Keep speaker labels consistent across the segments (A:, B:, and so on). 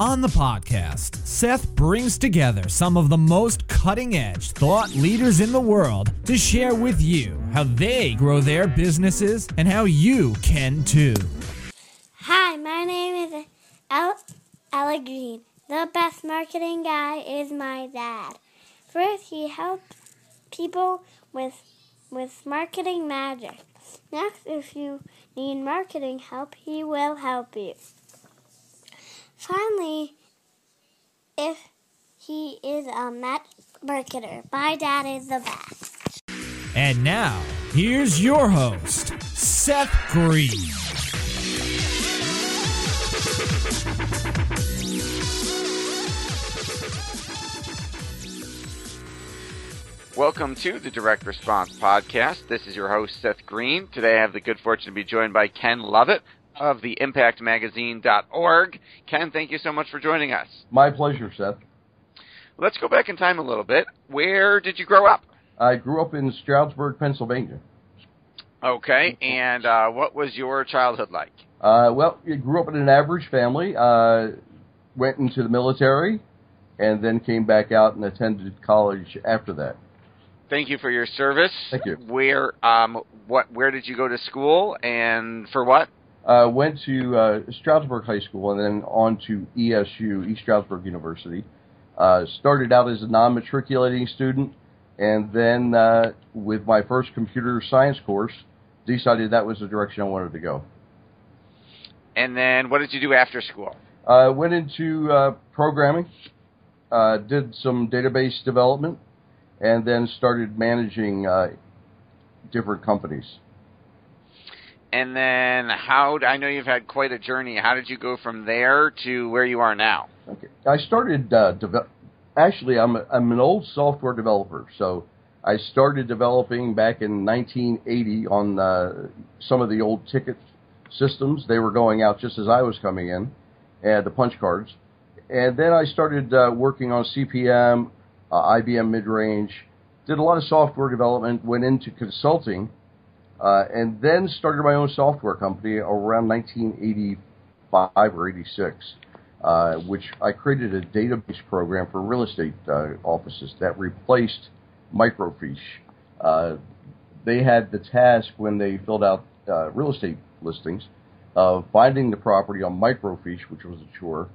A: On the podcast, Seth brings together some of the most cutting edge thought leaders in the world to share with you how they grow their businesses and how you can too.
B: Hi, my name is Al- Alec Green. The best marketing guy is my dad. First, he helps people with with marketing magic. Next, if you need marketing help, he will help you. Finally, if he is a met marketer, my dad is the best.
A: And now, here's your host, Seth Green.
C: Welcome to the Direct Response Podcast. This is your host, Seth Green. Today I have the good fortune to be joined by Ken Lovett of the ImpactMagazine.org. Ken, thank you so much for joining us.
D: My pleasure, Seth.
C: Let's go back in time a little bit. Where did you grow up?
D: I grew up in Stroudsburg, Pennsylvania.
C: Okay, and uh, what was your childhood like?
D: Uh, well, I grew up in an average family. Uh, went into the military, and then came back out and attended college after that.
C: Thank you for your service.
D: Thank you.
C: Where, um, what, where did you go to school, and for what?
D: Uh, went to uh, Stroudsburg High School and then on to ESU, East Stroudsburg University. Uh, started out as a non-matriculating student, and then uh, with my first computer science course, decided that was the direction I wanted to go.
C: And then what did you do after school?
D: Uh, went into uh, programming, uh, did some database development, and then started managing uh, different companies.
C: And then how? I know you've had quite a journey. How did you go from there to where you are now?
D: Okay, I started. Uh, deve- actually, I'm a, I'm an old software developer, so I started developing back in 1980 on uh, some of the old ticket systems. They were going out just as I was coming in, and the punch cards. And then I started uh, working on CPM, uh, IBM mid-range, did a lot of software development, went into consulting, uh, and then started my own software company around 1985 or 86, uh, which I created a database program for real estate uh, offices that replaced microfiche. Uh, they had the task when they filled out uh, real estate listings of finding the property on microfiche, which was a chore,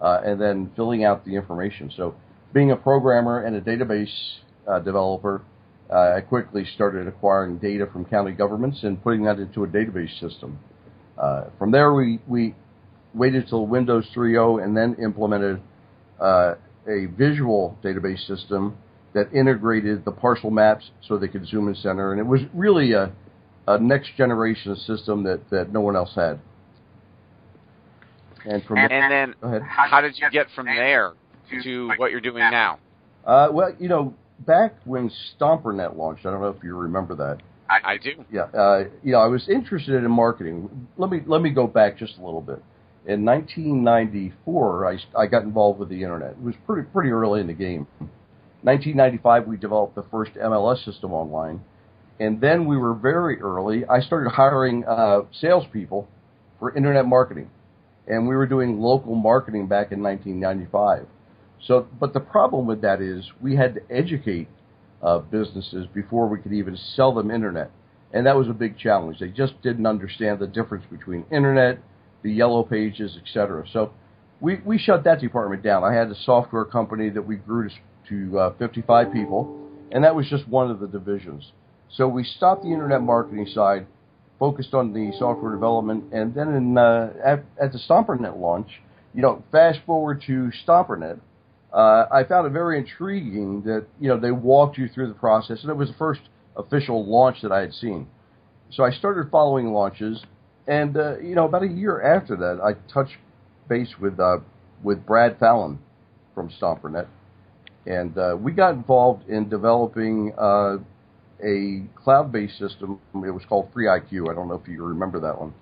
D: uh, and then filling out the information. So, being a programmer and a database developer, I quickly started acquiring data from county governments and putting that into a database system. Uh, from there, we, we waited till Windows 3.0 and then implemented uh, a visual database system that integrated the parcel maps so they could zoom and center. And it was really a, a next generation system that, that no one else had. And from
C: And,
D: there,
C: then how did you get from there to what you're doing now?
D: uh, well, you know, back when StomperNet launched, I don't know if you remember that.
C: I, I do.
D: Yeah, uh, you know, I was interested in marketing. Let me let me go back just a little bit. In 1994, I, I got involved with the internet. It was pretty pretty early in the game. 1995, we developed the first MLS system online, and then we were very early. I started hiring uh, salespeople for internet marketing, and we were doing local marketing back in 1995. So, but the problem with that is we had to educate uh, businesses before we could even sell them internet, and that was a big challenge. They just didn't understand the difference between internet, the yellow pages, etc. So, we we shut that department down. I had a software company that we grew to, to uh, 55 people, and that was just one of the divisions. So we stopped the internet marketing side, focused on the software development, and then in, uh, at, at the StomperNet launch, you know, fast forward to StomperNet, uh, I found it very intriguing that you know they walked you through the process, and it was the first official launch that I had seen. So I started following launches, and uh, you know about a year after that, I touched base with uh, with Brad Fallon from Stompernet, and uh, we got involved in developing uh, a cloud-based system. It was called FreeIQ. I don't know if you remember that one.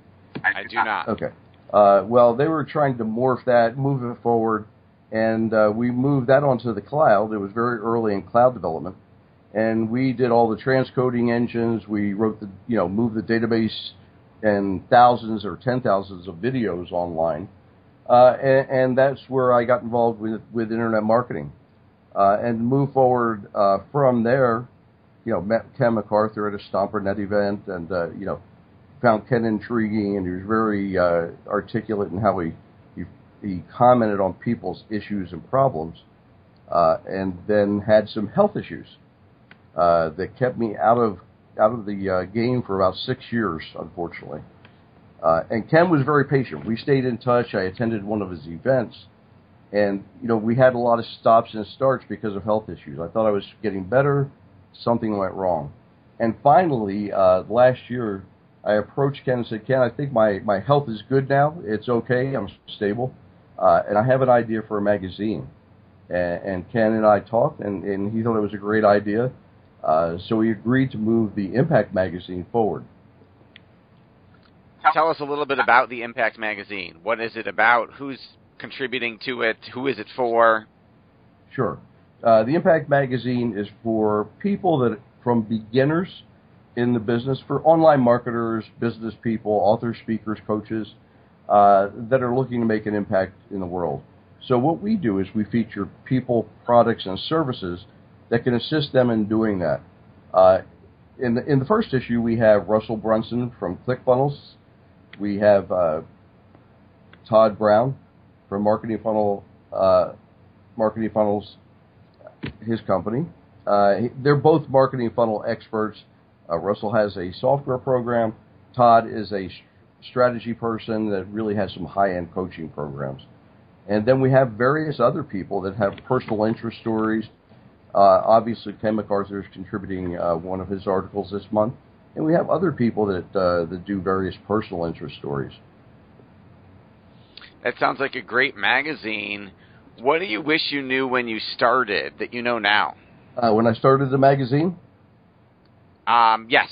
C: I do not.
D: Okay. Uh, well, they were trying to morph that, move it forward, and uh, we moved that onto the cloud. It was very early in cloud development, and we did all the transcoding engines. We wrote the, you know, moved the database and thousands or ten thousands of videos online, uh, and, and, that's where I got involved with with internet marketing, uh, and move forward uh, from there. You know, met Ken McArthur at a StomperNet event, and uh, you know, found Ken intriguing, and he was very uh, articulate in how he he commented on people's issues and problems, uh, and then had some health issues uh, that kept me out of out of the uh, game for about six years, unfortunately. Uh, and Ken was very patient. We stayed in touch. I attended one of his events, and you know we had a lot of stops and starts because of health issues. I thought I was getting better. Something went wrong, and finally uh, last year I approached Ken and said, Ken, I think my, my health is good now. It's okay. I'm stable. Uh, and I have an idea for a magazine. And, and Ken and I talked, and, and he thought it was a great idea. Uh, so we agreed to move the Impact magazine forward.
C: Tell us a little bit about the Impact magazine. What is it about? Who's contributing to it? Who is it for?
D: Sure. Uh, the Impact magazine is for people that, from beginners in the business, for online marketers, business people, authors, speakers, coaches, uh, that are looking to make an impact in the world. So what we do is we feature people, products, and services that can assist them in doing that. Uh, in the in the first issue, we have Russell Brunson from ClickFunnels. We have uh, Todd Brown from Marketing Funnel uh, Marketing Funnels, his company. Uh, they're both marketing funnel experts. Uh, Russell has a software program. Todd is a strategy person that really has some high end coaching programs. And then we have various other people that have personal interest stories. Uh, obviously, Ken McArthur is contributing uh, one of his articles this month, and we have other people that uh, that do various personal interest stories.
C: That sounds like a great magazine. What do you wish you knew when you started that you know now?
D: Uh, when I started the magazine?
C: Um, yes.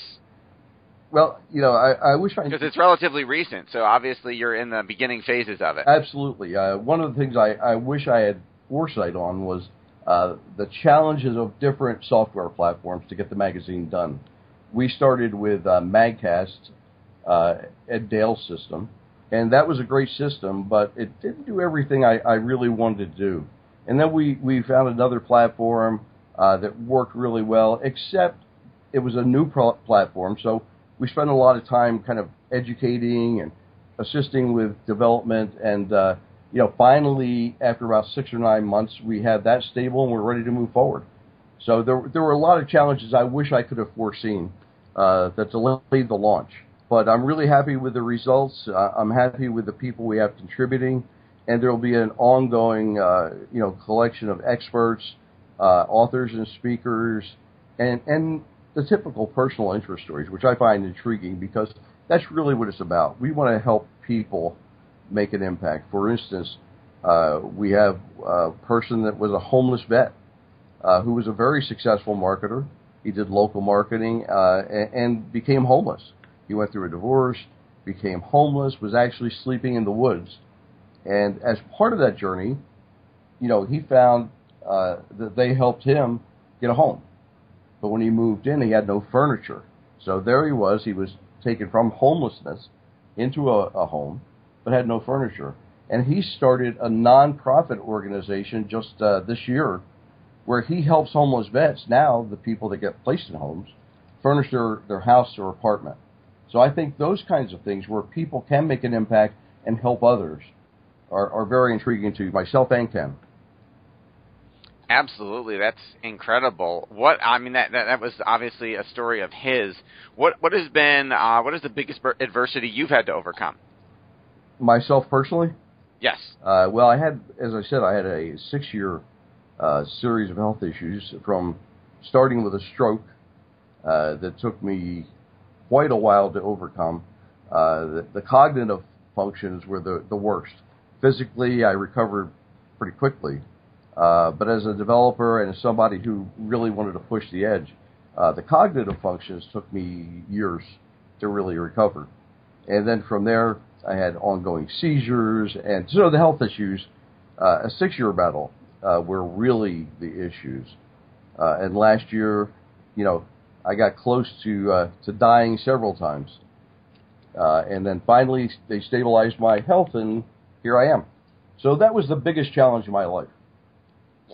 D: Well, you know, I, I wish I
C: because it's relatively recent, so obviously you're in the beginning phases of it.
D: Absolutely. Uh, one of the things I, I wish I had foresight on was uh, the challenges of different software platforms to get the magazine done. We started with uh, Magcast, uh, Ed Dale's system, and that was a great system, but it didn't do everything I, I really wanted to do. And then we, we found another platform uh, that worked really well, except it was a new pro- platform, so we spent a lot of time kind of educating and assisting with development and uh, you know finally after about six or nine months we had that stable and we're ready to move forward. So there, there were a lot of challenges i wish i could have foreseen uh, that delayed the launch. But i'm really happy with the results. Uh, i'm happy with the people we have contributing. And there will be an ongoing uh, you know collection of experts uh, authors and speakers and and the typical personal interest stories, which I find intriguing because that's really what it's about. We want to help people make an impact. For instance, uh, we have a person that was a homeless vet uh, who was a very successful marketer. He did local marketing uh, and, and became homeless. He went through a divorce, became homeless, was actually sleeping in the woods. And as part of that journey, you know, he found uh, that they helped him get a home but when he moved in, he had no furniture. So there he was. He was taken from homelessness into a, a home, but had no furniture. And he started a nonprofit organization just uh, this year where he helps homeless vets, now the people that get placed in homes, furnish their, their house or apartment. So I think those kinds of things where people can make an impact and help others are, are very intriguing to myself and Ken.
C: Absolutely, that's incredible. What I mean that, that that was obviously a story of his. What what has been uh, what is the biggest adversity you've had to overcome?
D: Myself personally?
C: Yes.
D: Uh, well, I had, as I said, I had a six-year uh, series of health issues from starting with a stroke uh, that took me quite a while to overcome. Uh, the, the cognitive functions were the, the worst. Physically, I recovered pretty quickly. Uh, but as a developer and somebody who really wanted to push the edge, uh, the cognitive functions took me years to really recover. And then from there, I had ongoing seizures, and so the health issues, uh, a six-year battle, uh, were really the issues. Uh, and last year, you know, I got close to to dying several times, uh, and then finally they stabilized my health, and here I am. So that was the biggest challenge in my life.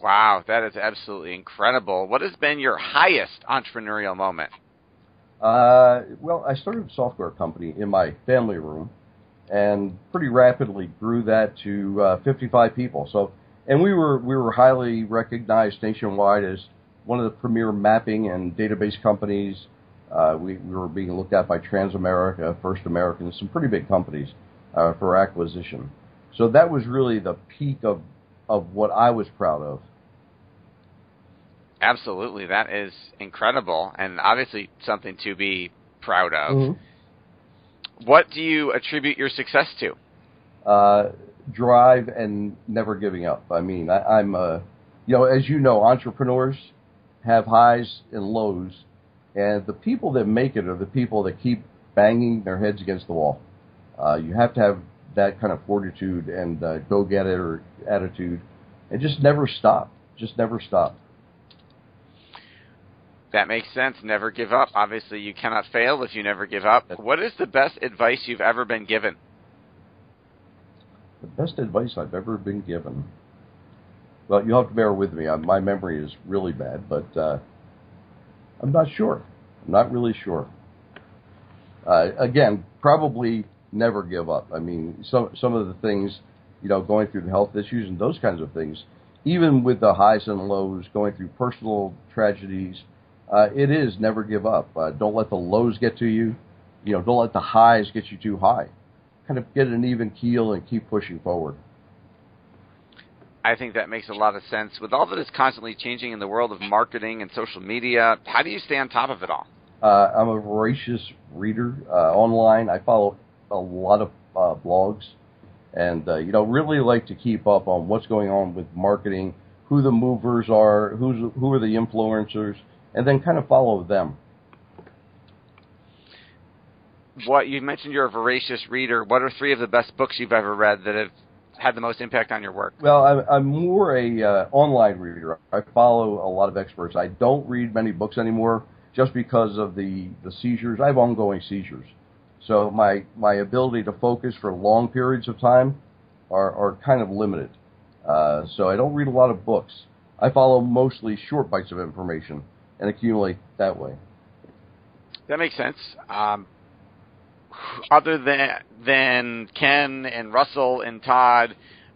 C: Wow, that is absolutely incredible. What has been your highest entrepreneurial moment?
D: Uh, well, I started a software company in my family room, and pretty rapidly grew that to uh, 55 people. So, and we were we were highly recognized nationwide as one of the premier mapping and database companies. Uh, we, we were being looked at by Transamerica, First American, some pretty big companies uh, for acquisition. So that was really the peak of of what I was proud of.
C: Absolutely, that is incredible, and obviously something to be proud of.
D: Mm-hmm.
C: What do you attribute your success to?
D: Uh, drive and never giving up. I mean, I, I'm, uh, you know, as you know, entrepreneurs have highs and lows, and the people that make it are the people that keep banging their heads against the wall. Uh, you have to have that kind of fortitude and uh, go get it attitude, and just never stop. Just never stop.
C: That makes sense. Never give up. Obviously, you cannot fail if you never give up. What is the best advice you've ever been given?
D: The best advice I've ever been given. Well, you'll have to bear with me. My memory is really bad, but uh, I'm not sure. I'm not really sure. Uh, again, probably never give up. I mean, some some of the things, you know, going through the health issues and those kinds of things, even with the highs and lows, going through personal tragedies, uh, it is never give up. Uh, don't let the lows get to you. You know, don't let the highs get you too high. Kind of get an even keel and keep pushing forward.
C: I think that makes a lot of sense. With all that is constantly changing in the world of marketing and social media, how do you stay on top of it all?
D: Uh, I'm a voracious reader uh, online. I follow a lot of uh, blogs, and uh, you know, really like to keep up on what's going on with marketing, who the movers are, who's who are the influencers, and then kind of follow them.
C: What you mentioned, you're a voracious reader. What are three of the best books you've ever read that have had the most impact on your work?
D: Well, I'm, I'm more a uh, online reader. I follow a lot of experts. I don't read many books anymore just because of the the seizures. I have ongoing seizures, so my my ability to focus for long periods of time are are kind of limited. Uh, so I don't read a lot of books. I follow mostly short bites of information and accumulate that way.
C: That makes sense. Um, other than than Ken and Russell and Todd,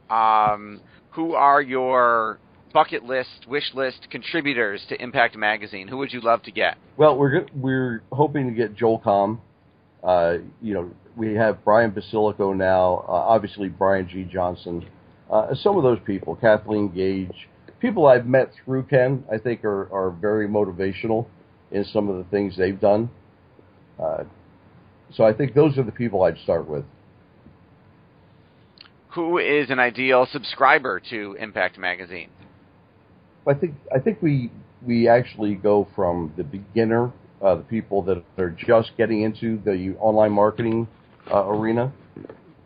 C: um, who are your bucket list, wish list contributors to Impact Magazine? Who would you love to get?
D: Well, we're we're hoping to get Joel Comm. Uh, you know, we have Brian Basilico now. Uh, obviously, Brian G. Johnson. Uh, some of those people, Kathleen Gage, people I've met through Ken, I think are are very motivational in some of the things they've done. Uh, so I think those are the people I'd start with.
C: Who is an ideal subscriber to Impact Magazine?
D: I think I think we we actually go from the beginner, uh, the people that are just getting into the online marketing uh, arena,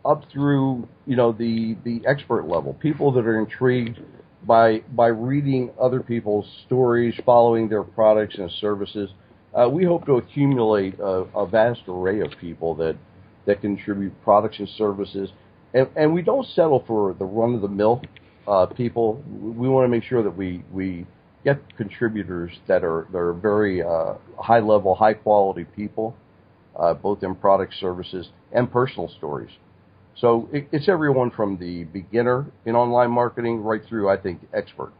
D: up through you know the the expert level, people that are intrigued by by reading other people's stories, following their products and services. Uh, we hope to accumulate a, a, vast array of people that that contribute products and services, and, and we don't settle for the run of the mill uh, people. We want to make sure that we we get contributors that are that are very uh, high level, high quality people, uh, both in product services and personal stories. So it, it's everyone from the beginner in online marketing right through, I think, expert.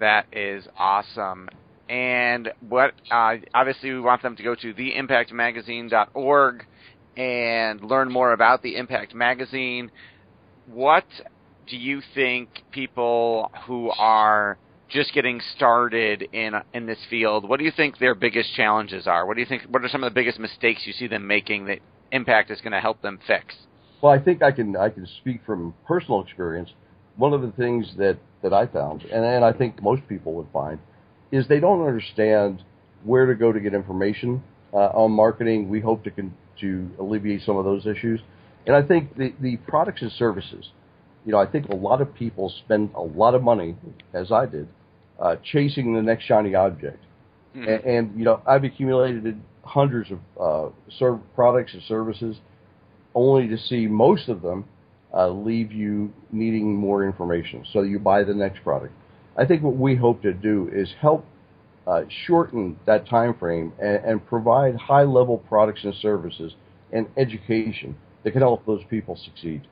C: That is awesome. And what uh, obviously we want them to go to theimpactmagazine.org and learn more about the Impact Magazine. What do you think people who are just getting started in in this field, what do you think their biggest challenges are? What do you think? What are some of the biggest mistakes you see them making that Impact is going to help them fix?
D: Well, I think I can I can speak from personal experience. One of the things that that I found, and, and I think most people would find, is they don't understand where to go to get information uh, on marketing. We hope to con- to alleviate some of those issues, and I think the the products and services. You know, I think a lot of people spend a lot of money, as I did, uh, chasing the next shiny object.
C: Mm-hmm.
D: And, and, you know, I've accumulated hundreds of uh, serv- products and services, only to see most of them uh, leave you needing more information. So you buy the next product. I think what we hope to do is help uh, shorten that time frame and, and provide high level products and services and education that can help those people succeed.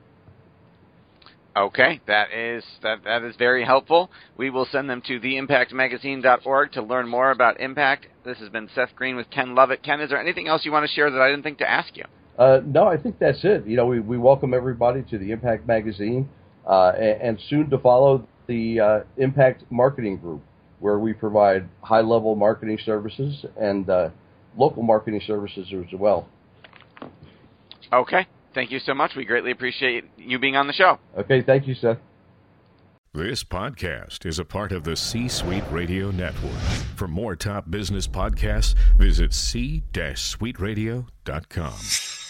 C: Okay, that is that that is very helpful. We will send them to theimpactmagazine.org to learn more about Impact. This has been Seth Green with Ken Lovett. Ken, is there anything else you want to share that I didn't think to ask you?
D: Uh, no, I think that's it. You know, we, we welcome everybody to the Impact Magazine, uh, and, and, soon to follow the uh, Impact Marketing Group, where we provide high level marketing services and uh, local marketing services as well.
C: Okay. Thank you so much. We greatly appreciate you being on the show.
D: Okay, thank you, Seth.
E: This podcast is a part of the C Suite Radio Network. For more top business podcasts, visit c-suiteradio.com.